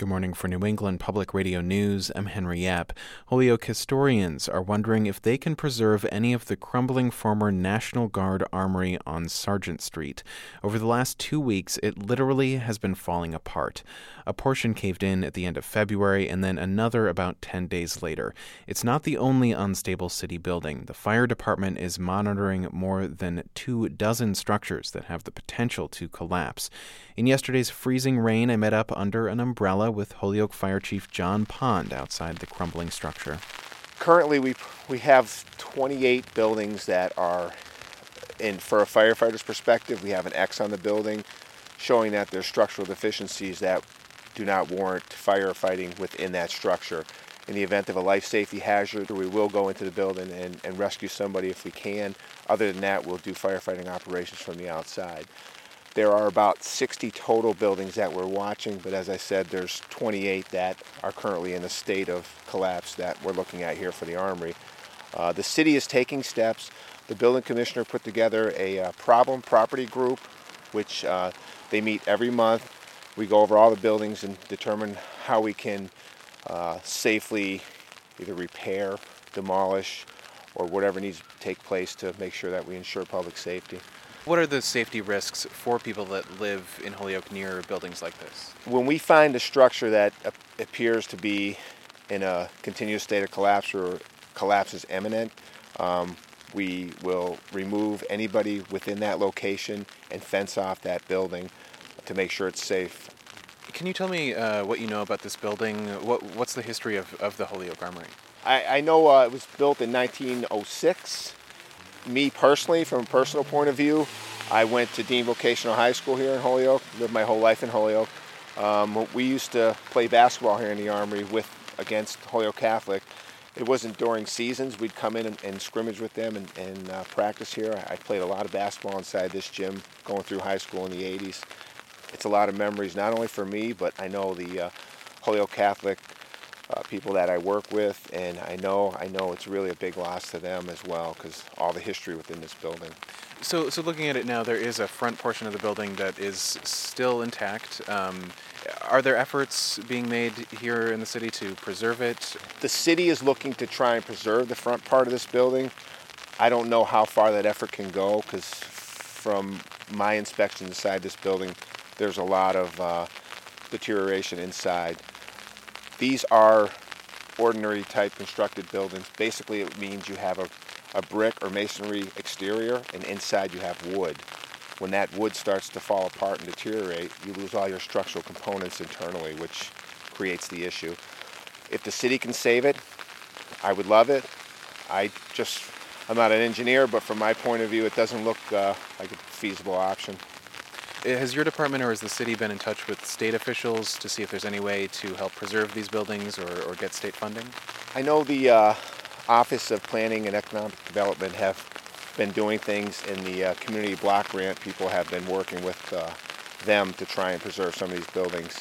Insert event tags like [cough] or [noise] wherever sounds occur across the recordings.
Good morning for New England Public Radio News. I'm Henry Epp. Holyoke historians are wondering if they can preserve any of the crumbling former National Guard Armory on Sargent Street. Over the last two weeks, it literally has been falling apart. A portion caved in at the end of February and then another about 10 days later. It's not the only unstable city building. The fire department is monitoring more than two dozen structures that have the potential to collapse. In yesterday's freezing rain, I met up under an umbrella with Holyoke Fire Chief John Pond outside the crumbling structure. Currently, we we have 28 buildings that are in for a firefighter's perspective. We have an X on the building, showing that there's structural deficiencies that do not warrant firefighting within that structure. In the event of a life safety hazard, we will go into the building and, and rescue somebody if we can. Other than that, we'll do firefighting operations from the outside. There are about 60 total buildings that we're watching, but as I said, there's 28 that are currently in a state of collapse that we're looking at here for the Armory. Uh, the city is taking steps. The building commissioner put together a uh, problem property group, which uh, they meet every month. We go over all the buildings and determine how we can uh, safely either repair, demolish, or whatever needs to take place to make sure that we ensure public safety. What are the safety risks for people that live in Holyoke near buildings like this? When we find a structure that appears to be in a continuous state of collapse or collapse is imminent, um, we will remove anybody within that location and fence off that building to make sure it's safe. Can you tell me uh, what you know about this building? What, what's the history of, of the Holyoke Armory? I, I know uh, it was built in 1906 me personally, from a personal point of view, I went to Dean Vocational High School here in Holyoke, lived my whole life in Holyoke. Um, we used to play basketball here in the Armory with against Holyoke Catholic. It wasn't during seasons. We'd come in and, and scrimmage with them and, and uh, practice here. I played a lot of basketball inside this gym going through high school in the 80s. It's a lot of memories, not only for me, but I know the uh, Holyoke Catholic people that I work with, and I know I know it's really a big loss to them as well because all the history within this building. So, so looking at it now, there is a front portion of the building that is still intact. Um, are there efforts being made here in the city to preserve it? The city is looking to try and preserve the front part of this building. I don't know how far that effort can go because from my inspection inside this building, there's a lot of uh, deterioration inside. These are ordinary type constructed buildings. Basically, it means you have a, a brick or masonry exterior, and inside you have wood. When that wood starts to fall apart and deteriorate, you lose all your structural components internally, which creates the issue. If the city can save it, I would love it. I just, I'm not an engineer, but from my point of view, it doesn't look uh, like a feasible option. Has your department or has the city been in touch with state officials to see if there's any way to help preserve these buildings or, or get state funding? I know the uh, Office of Planning and Economic Development have been doing things in the uh, community block grant. People have been working with uh, them to try and preserve some of these buildings.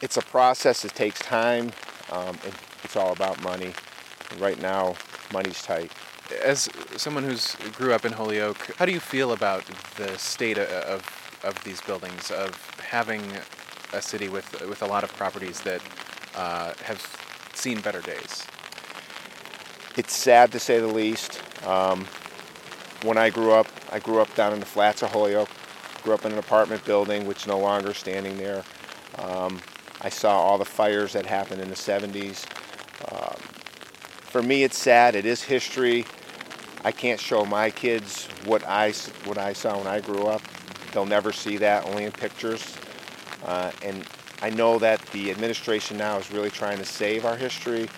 It's a process that takes time. Um, it's all about money. Right now, money's tight. As someone who's grew up in Holyoke, how do you feel about the state of of these buildings, of having a city with with a lot of properties that uh, have seen better days. It's sad to say the least. Um, when I grew up, I grew up down in the flats of Holyoke. Grew up in an apartment building, which no longer standing there. Um, I saw all the fires that happened in the 70s. Um, for me, it's sad. It is history. I can't show my kids what I what I saw when I grew up. They'll never see that, only in pictures. Uh, and I know that the administration now is really trying to save our history,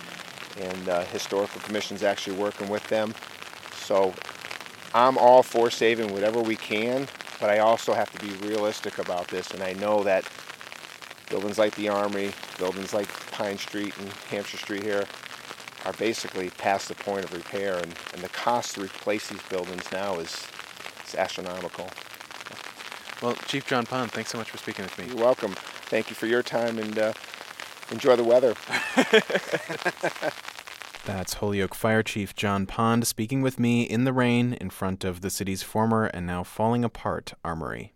and uh, Historical Commission's actually working with them. So I'm all for saving whatever we can, but I also have to be realistic about this, and I know that buildings like the Armory, buildings like Pine Street and Hampshire Street here, are basically past the point of repair, and, and the cost to replace these buildings now is, is astronomical. Well, Chief John Pond, thanks so much for speaking with me. You're welcome. Thank you for your time and uh, enjoy the weather. [laughs] That's Holyoke Fire Chief John Pond speaking with me in the rain in front of the city's former and now falling apart armory.